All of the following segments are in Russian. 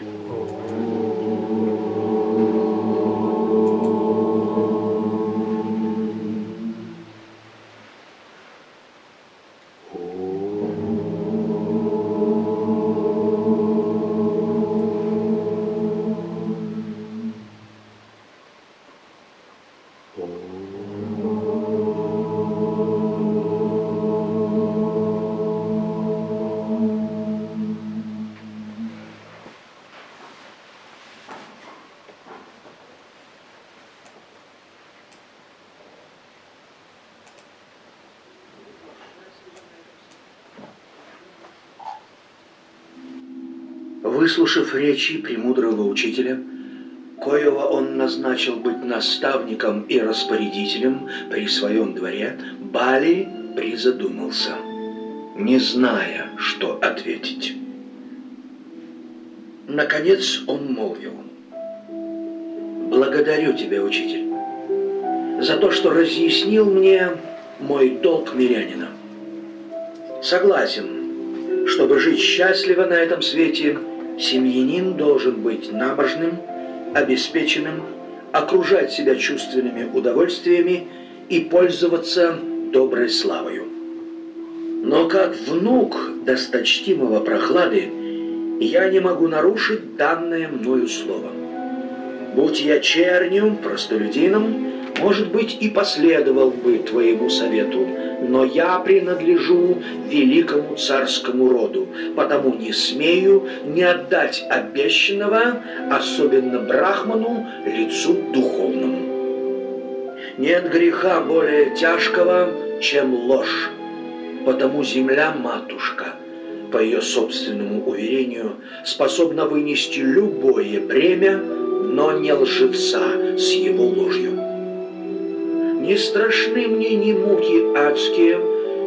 Ooh. Выслушав речи премудрого учителя, коего он назначил быть наставником и распорядителем при своем дворе, Бали призадумался, не зная, что ответить. Наконец он молвил, «Благодарю тебя, учитель, за то, что разъяснил мне мой долг мирянина. Согласен, чтобы жить счастливо на этом свете, семьянин должен быть набожным, обеспеченным, окружать себя чувственными удовольствиями и пользоваться доброй славою. Но как внук досточтимого прохлады, я не могу нарушить данное мною слово. Будь я чернью, простолюдином, может быть, и последовал бы твоему совету, но я принадлежу великому царскому роду, потому не смею не отдать обещанного, особенно брахману, лицу духовному. Нет греха более тяжкого, чем ложь, потому земля-матушка, по ее собственному уверению, способна вынести любое бремя, но не лжеца с его ложью. Не страшны мне ни муки адские,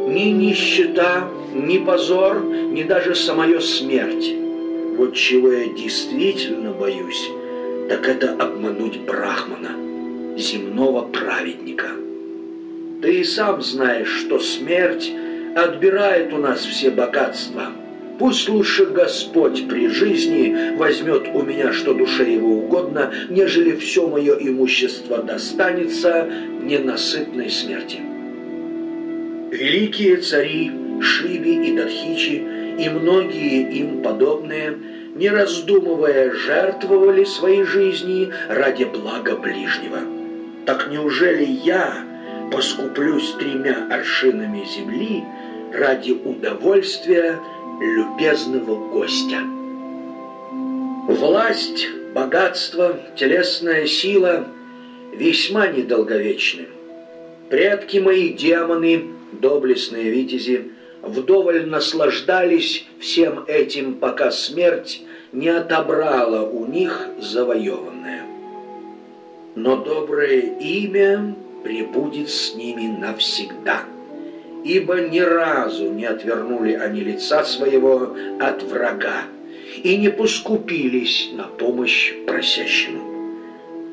ни нищета, ни позор, ни даже самая смерть. Вот чего я действительно боюсь, так это обмануть Брахмана, земного праведника. Ты и сам знаешь, что смерть отбирает у нас все богатства – Пусть лучше Господь при жизни возьмет у меня, что душе его угодно, нежели все мое имущество достанется ненасытной смерти. Великие цари Шиби и Датхичи и многие им подобные, не раздумывая, жертвовали своей жизни ради блага ближнего. Так неужели я поскуплюсь тремя аршинами земли ради удовольствия любезного гостя. Власть, богатство, телесная сила весьма недолговечны. Предки мои, демоны, доблестные витязи, вдоволь наслаждались всем этим, пока смерть не отобрала у них завоеванное. Но доброе имя прибудет с ними навсегда ибо ни разу не отвернули они лица своего от врага и не поскупились на помощь просящему.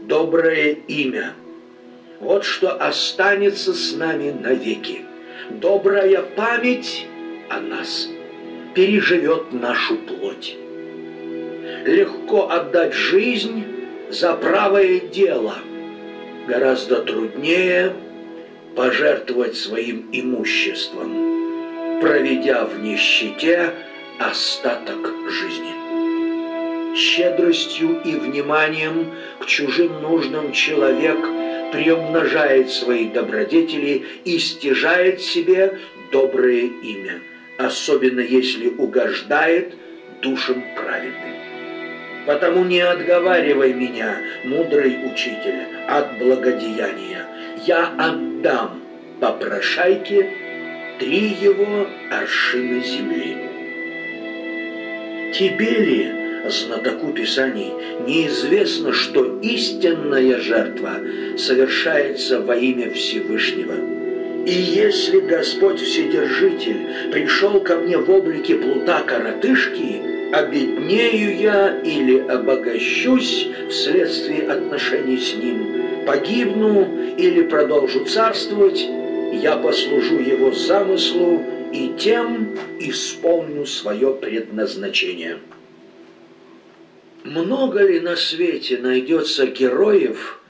Доброе имя – вот что останется с нами навеки. Добрая память о нас переживет нашу плоть. Легко отдать жизнь за правое дело, гораздо труднее – пожертвовать своим имуществом, проведя в нищете остаток жизни. Щедростью и вниманием к чужим нужным человек приумножает свои добродетели и стяжает себе доброе имя, особенно если угождает душам праведным. Потому не отговаривай меня, мудрый учитель, от благодеяния. Я отдам дам попрошайке три его аршина земли. Тебе ли, знатоку Писаний, неизвестно, что истинная жертва совершается во имя Всевышнего? И если Господь Вседержитель пришел ко мне в облике плута коротышки, обеднею я или обогащусь вследствие отношений с Ним – погибну или продолжу царствовать, я послужу его замыслу и тем исполню свое предназначение. Много ли на свете найдется героев,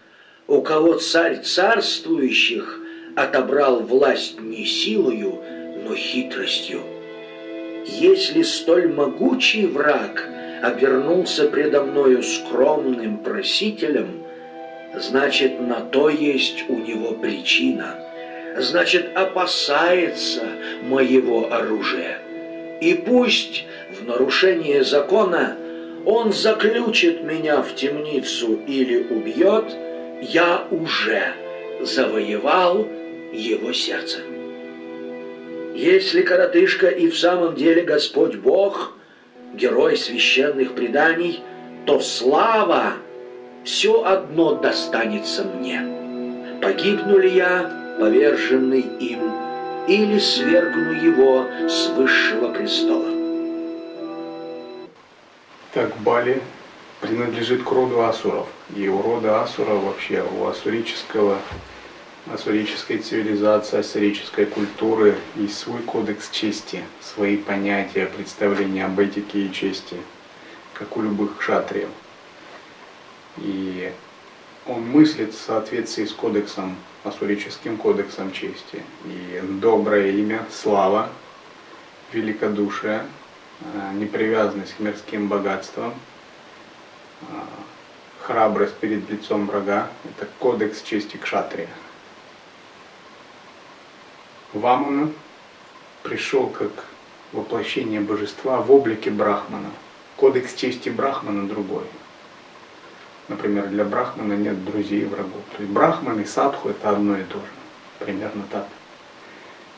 у кого царь царствующих отобрал власть не силою, но хитростью? Если столь могучий враг обернулся предо мною скромным просителем, значит, на то есть у него причина, значит, опасается моего оружия. И пусть в нарушение закона он заключит меня в темницу или убьет, я уже завоевал его сердце. Если коротышка и в самом деле Господь Бог, герой священных преданий, то слава все одно достанется мне. Погибну ли я, поверженный им, или свергну его с высшего престола? Так, Бали принадлежит к роду асуров. И у рода асуров вообще, у асурического ассурической цивилизации, ассурической культуры есть свой кодекс чести, свои понятия, представления об этике и чести, как у любых кшатриев. И он мыслит в соответствии с кодексом, ассурическим кодексом чести. И доброе имя, слава, великодушие, э, непривязанность к мирским богатствам, э, храбрость перед лицом врага – это кодекс чести кшатрия. Вамана пришел как воплощение божества в облике Брахмана. Кодекс чести Брахмана другой. Например, для Брахмана нет друзей и врагов. То есть Брахман и Садху это одно и то же. Примерно так.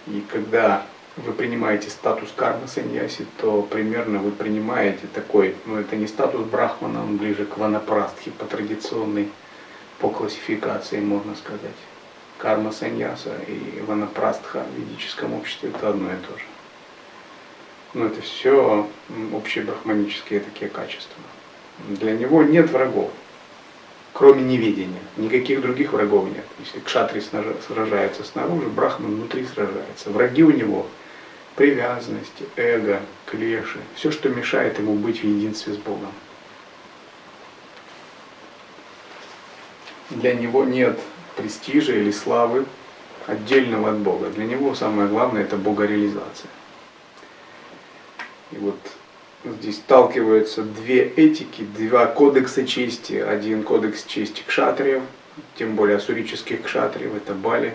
И когда вы принимаете статус кармы саньяси, то примерно вы принимаете такой, ну это не статус брахмана, он ближе к ванапрастхе по традиционной, по классификации можно сказать карма саньяса и ванапрастха в ведическом обществе это одно и то же. Но это все общие брахманические такие качества. Для него нет врагов, кроме неведения. Никаких других врагов нет. Если кшатри сражается снаружи, брахман внутри сражается. Враги у него привязанности, эго, клеши, все, что мешает ему быть в единстве с Богом. Для него нет престижа или славы отдельного от Бога. Для него самое главное это богореализация. И вот здесь сталкиваются две этики, два кодекса чести. Один кодекс чести кшатриев, тем более асурических кшатриев, это Бали.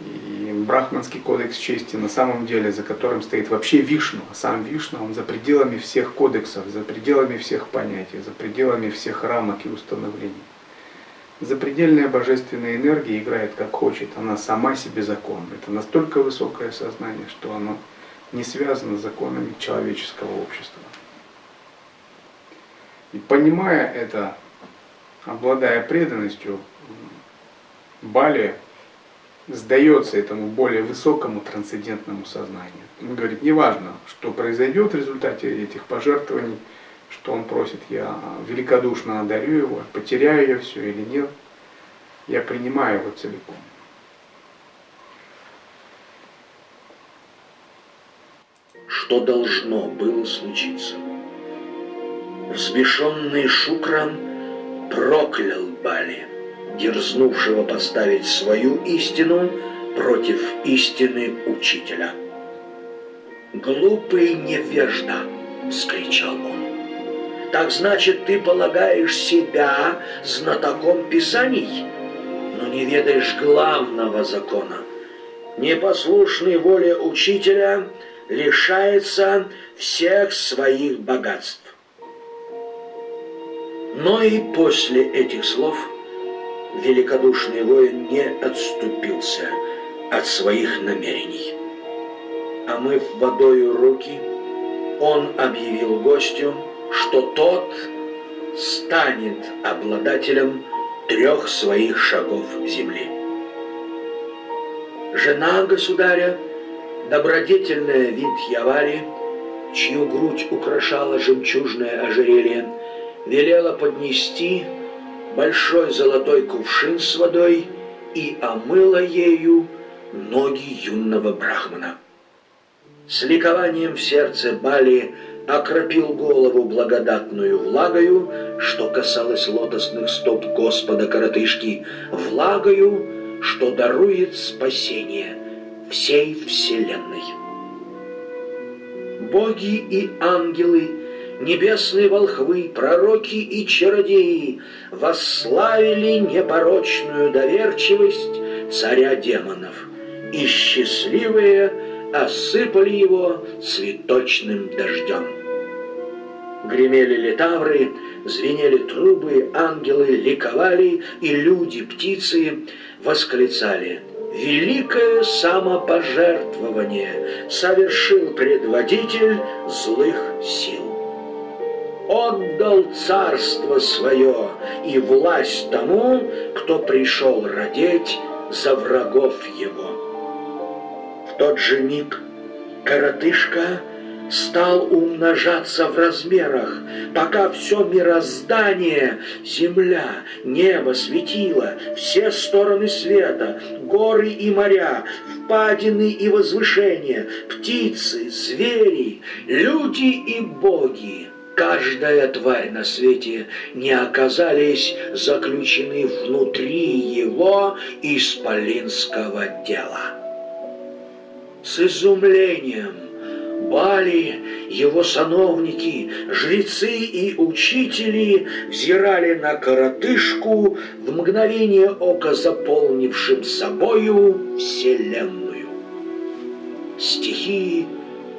И брахманский кодекс чести, на самом деле, за которым стоит вообще Вишну. А сам Вишну, он за пределами всех кодексов, за пределами всех понятий, за пределами всех рамок и установлений. Запредельная божественная энергия играет как хочет, она сама себе закон. Это настолько высокое сознание, что оно не связано с законами человеческого общества. И понимая это, обладая преданностью, Бали сдается этому более высокому трансцендентному сознанию. Он говорит, неважно, что произойдет в результате этих пожертвований, что он просит, я великодушно одарю его, потеряю я все или нет, я принимаю его целиком. Что должно было случиться? Взбешенный Шукран проклял Бали, дерзнувшего поставить свою истину против истины учителя. «Глупый невежда!» — скричал он. Так значит, ты полагаешь себя знатоком писаний, но не ведаешь главного закона. Непослушный воле учителя лишается всех своих богатств. Но и после этих слов великодушный воин не отступился от своих намерений. Омыв водою руки, он объявил гостю, что тот станет обладателем трех своих шагов земли. Жена государя, добродетельная вид чью грудь украшала жемчужное ожерелье, велела поднести большой золотой кувшин с водой и омыла ею ноги юного брахмана. С ликованием в сердце Бали окропил голову благодатную влагою, что касалось лотосных стоп Господа коротышки, влагою, что дарует спасение всей вселенной. Боги и ангелы, небесные волхвы, пророки и чародеи восславили непорочную доверчивость царя демонов, и счастливые осыпали его цветочным дождем. Гремели литавры, звенели трубы, ангелы ликовали, и люди, птицы восклицали «Великое самопожертвование совершил предводитель злых сил» отдал царство свое и власть тому, кто пришел родить за врагов его. В тот же миг коротышка стал умножаться в размерах, пока все мироздание, земля, небо, светило, все стороны света, горы и моря, впадины и возвышения, птицы, звери, люди и боги, каждая тварь на свете не оказались заключены внутри его исполинского дела. С изумлением Бали, его сановники, жрецы и учители взирали на коротышку в мгновение ока заполнившим собою вселенную. Стихии,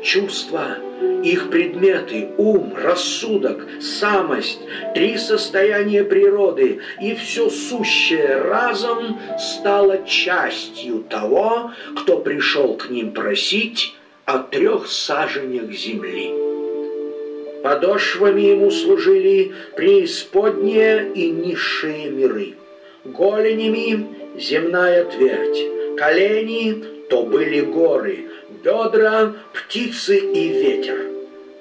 чувства, их предметы, ум, рассудок, самость, три состояния природы и все сущее разом стало частью того, кто пришел к ним просить о трех саженях земли. Подошвами ему служили преисподние и низшие миры. Голенями — земная твердь, колени — то были горы, бедра — птицы и ветер.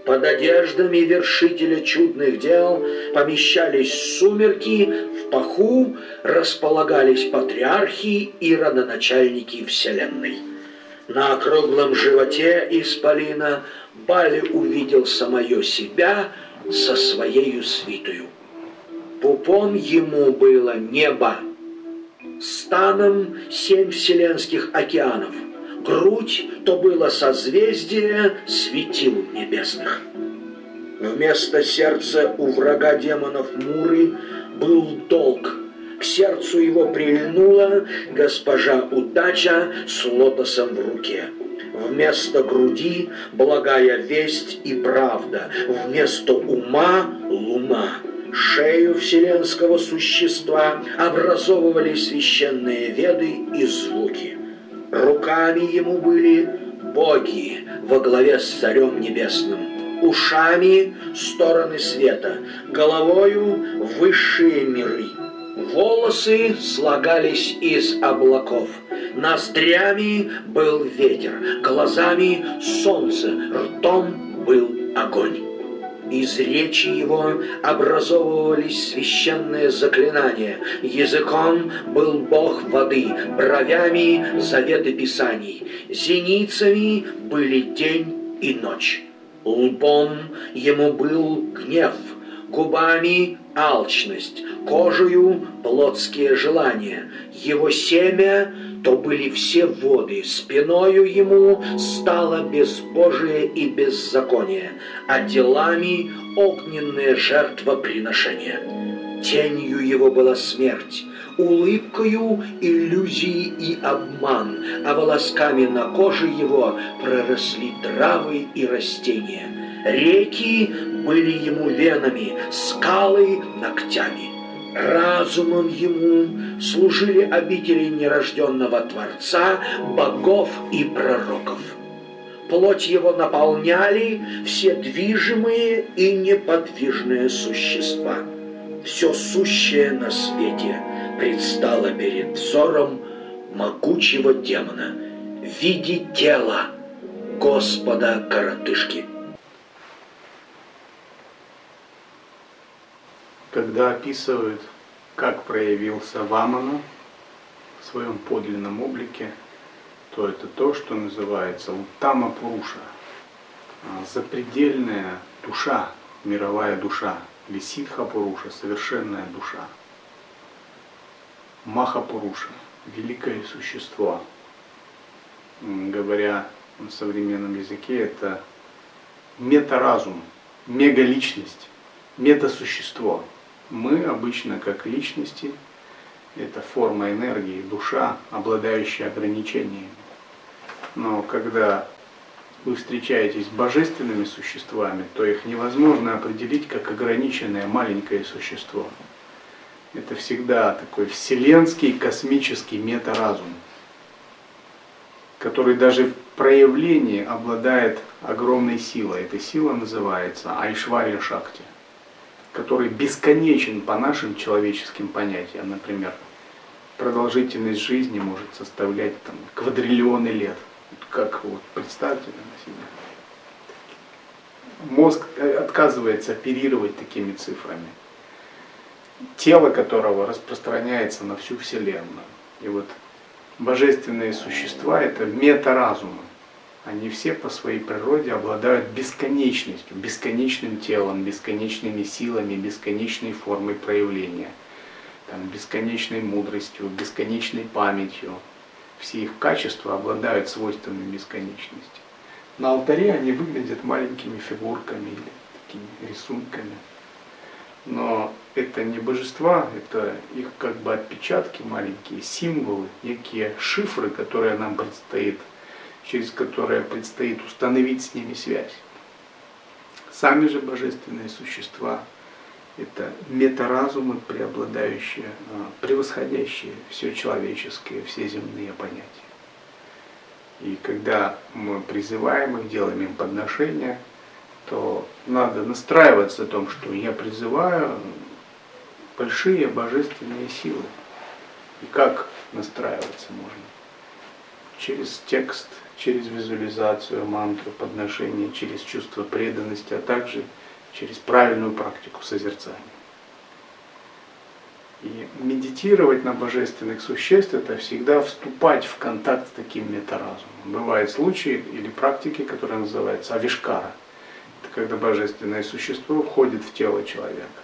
Под одеждами вершителя чудных дел помещались сумерки, в паху располагались патриархи и родоначальники Вселенной. На округлом животе исполина Бали увидел самое себя со своею свитою. Пупом ему было небо, станом семь вселенских океанов, грудь то было созвездие светил небесных. Вместо сердца у врага демонов Муры был долг – к сердцу его прильнула госпожа удача с лотосом в руке. Вместо груди благая весть и правда, вместо ума луна. Шею вселенского существа образовывали священные веды и звуки. Руками ему были боги во главе с царем небесным, ушами — стороны света, головою — высшие миры. Волосы слагались из облаков, ноздрями был ветер, глазами солнце, ртом был огонь. Из речи его образовывались священные заклинания. Языком был бог воды, бровями заветы писаний. Зеницами были день и ночь. Лбом ему был гнев, губами алчность, кожею плотские желания. Его семя то были все воды, спиною ему стало безбожие и беззаконие, а делами огненное жертвоприношение. Тенью его была смерть, улыбкою иллюзии и обман, а волосками на коже его проросли травы и растения. Реки были ему венами, скалы — ногтями. Разумом ему служили обители нерожденного Творца, богов и пророков. Плоть его наполняли все движимые и неподвижные существа. Все сущее на свете предстало перед взором могучего демона в виде тела Господа Коротышки. Когда описывают, как проявился Вамана в своем подлинном облике, то это то, что называется Уттама Пуруша, запредельная душа, мировая душа, или ситха-пуруша, совершенная душа. Маха-пуруша, великое существо. Говоря на современном языке, это метаразум, мегаличность, метасущество. Мы обычно как личности, это форма энергии, душа, обладающая ограничениями. Но когда вы встречаетесь с божественными существами, то их невозможно определить как ограниченное маленькое существо. Это всегда такой вселенский космический метаразум, который даже в проявлении обладает огромной силой. Эта сила называется Айшвария Шакти, который бесконечен по нашим человеческим понятиям. Например, продолжительность жизни может составлять там, квадриллионы лет. Как вот представьте на себя. Мозг э, отказывается оперировать такими цифрами. Тело которого распространяется на всю Вселенную. И вот божественные существа это метаразумы. Они все по своей природе обладают бесконечностью, бесконечным телом, бесконечными силами, бесконечной формой проявления, там, бесконечной мудростью, бесконечной памятью. Все их качества обладают свойствами бесконечности. На алтаре они выглядят маленькими фигурками или такими рисунками. Но это не божества, это их как бы отпечатки маленькие, символы, некие шифры, которые нам предстоит через которое предстоит установить с ними связь. Сами же божественные существа – это метаразумы, преобладающие, а, превосходящие все человеческое, все земные понятия. И когда мы призываем их, делаем им подношения, то надо настраиваться о том, что я призываю большие божественные силы. И как настраиваться можно? Через текст – через визуализацию мантры, подношение, через чувство преданности, а также через правильную практику созерцания. И медитировать на божественных существ – это всегда вступать в контакт с таким метаразумом. Бывают случаи или практики, которые называются авишкара. Это когда божественное существо входит в тело человека,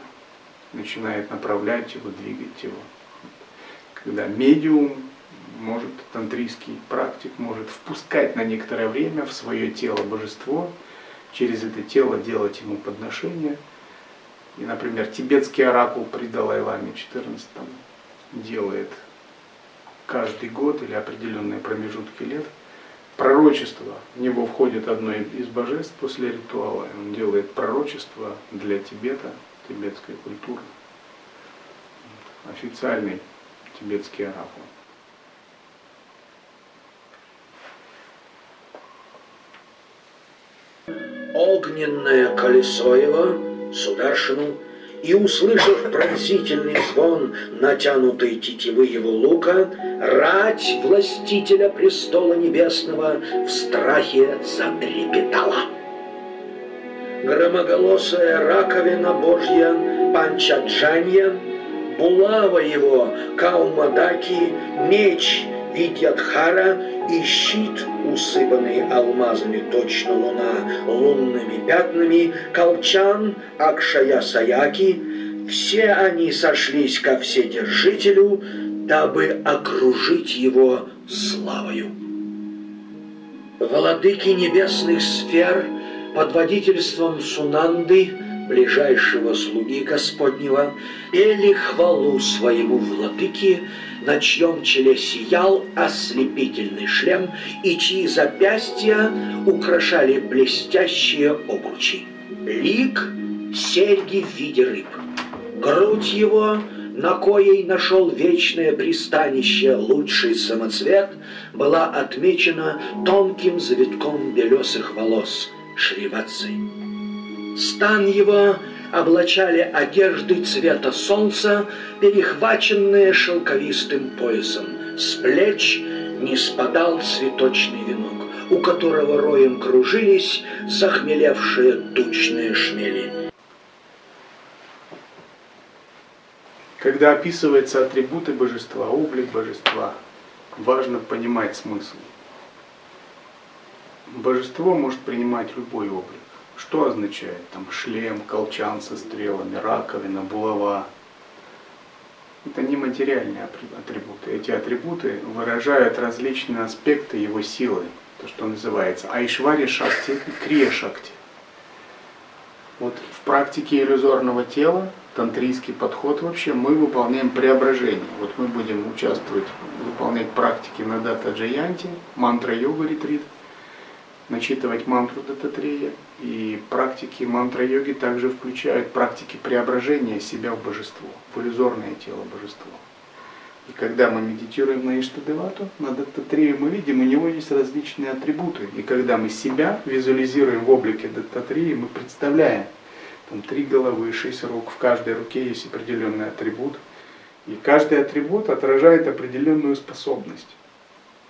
начинает направлять его, двигать его. Когда медиум может, тантрийский практик может впускать на некоторое время в свое тело божество, через это тело делать ему подношения. И, например, тибетский оракул при Далай-Ламе 14 делает каждый год или определенные промежутки лет пророчество. В него входит одно из божеств после ритуала. Он делает пророчество для Тибета, тибетской культуры. Официальный тибетский оракул. Огненное колесо его, сударшину, и, услышав пронзительный звон натянутой тетивы его лука, рать властителя престола небесного в страхе затрепетала. Громоголосая раковина Божья Панчаджанья, булава его Каумадаки, меч Видьядхара и щит, усыпанный алмазами точно луна, лунными пятнами, колчан, Акшая Саяки, все они сошлись ко Вседержителю, дабы окружить его славою. Владыки небесных сфер под водительством Сунанды ближайшего слуги Господнего, пели хвалу своему владыке, на чьем челе сиял ослепительный шлем и чьи запястья украшали блестящие обручи. Лик — серьги в виде рыб. Грудь его, на коей нашел вечное пристанище лучший самоцвет, была отмечена тонким завитком белесых волос шривацей. Стан его облачали одежды цвета солнца, перехваченные шелковистым поясом. С плеч не спадал цветочный венок, у которого роем кружились захмелевшие тучные шмели. Когда описываются атрибуты божества, облик божества, важно понимать смысл. Божество может принимать любой облик. Что означает там шлем, колчан со стрелами, раковина, булава? Это не материальные атрибуты. Эти атрибуты выражают различные аспекты его силы, то, что называется Айшвари Шакти и Крия Шакти. Вот в практике иллюзорного тела, тантрийский подход вообще, мы выполняем преображение. Вот мы будем участвовать, выполнять практики на дата Джаянти, мантра йога ретрит, начитывать мантру Дататрея. И практики мантра-йоги также включают практики преображения себя в божество, в иллюзорное тело божества. И когда мы медитируем на Иштадевату, на Даттатрею, мы видим, у него есть различные атрибуты. И когда мы себя визуализируем в облике Даттатреи, мы представляем, там три головы, шесть рук, в каждой руке есть определенный атрибут. И каждый атрибут отражает определенную способность.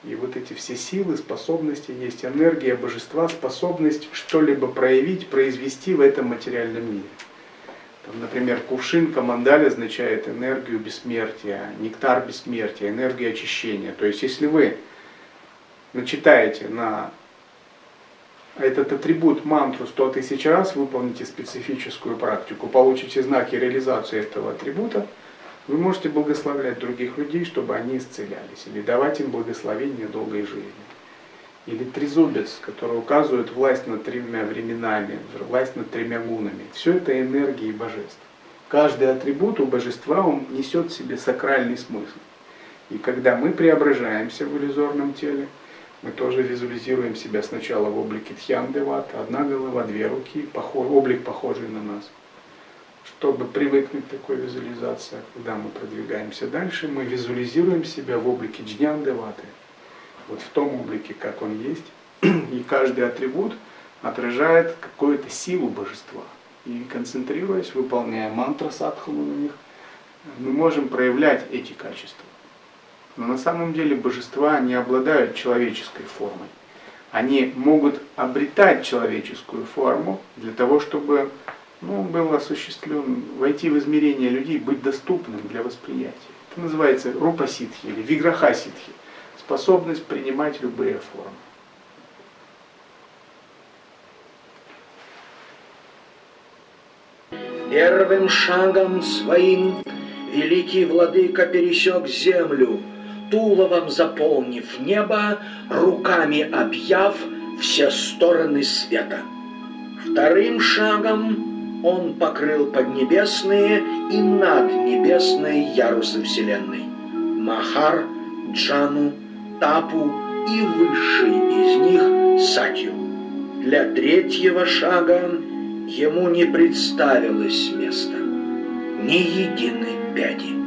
И вот эти все силы, способности, есть энергия божества, способность что-либо проявить, произвести в этом материальном мире. Там, например, кувшин камандаль означает энергию бессмертия, нектар бессмертия, энергию очищения. То есть, если вы начитаете на этот атрибут мантру 100 тысяч раз, выполните специфическую практику, получите знаки реализации этого атрибута, вы можете благословлять других людей, чтобы они исцелялись, или давать им благословение долгой жизни или трезубец, который указывает власть над тремя временами, власть над тремя гунами. Все это энергии божеств. Каждый атрибут у божества он несет в себе сакральный смысл. И когда мы преображаемся в иллюзорном теле, мы тоже визуализируем себя сначала в облике Тхьяндевата, одна голова, две руки, похож, облик похожий на нас. Чтобы привыкнуть к такой визуализации, когда мы продвигаемся дальше, мы визуализируем себя в облике Джняндеваты – вот в том облике, как он есть, и каждый атрибут отражает какую-то силу божества. И концентрируясь, выполняя мантра садхану на них, мы можем проявлять эти качества. Но на самом деле божества не обладают человеческой формой. Они могут обретать человеческую форму для того, чтобы ну, был осуществлен, войти в измерение людей, быть доступным для восприятия. Это называется рупа ситхи или виграха ситхи способность принимать любые формы. Первым шагом своим великий владыка пересек землю, туловом заполнив небо, руками объяв все стороны света. Вторым шагом он покрыл поднебесные и наднебесные ярусы Вселенной. Махар, Джану, Тапу и высший из них Сатью. Для третьего шага ему не представилось места, ни единой пяди.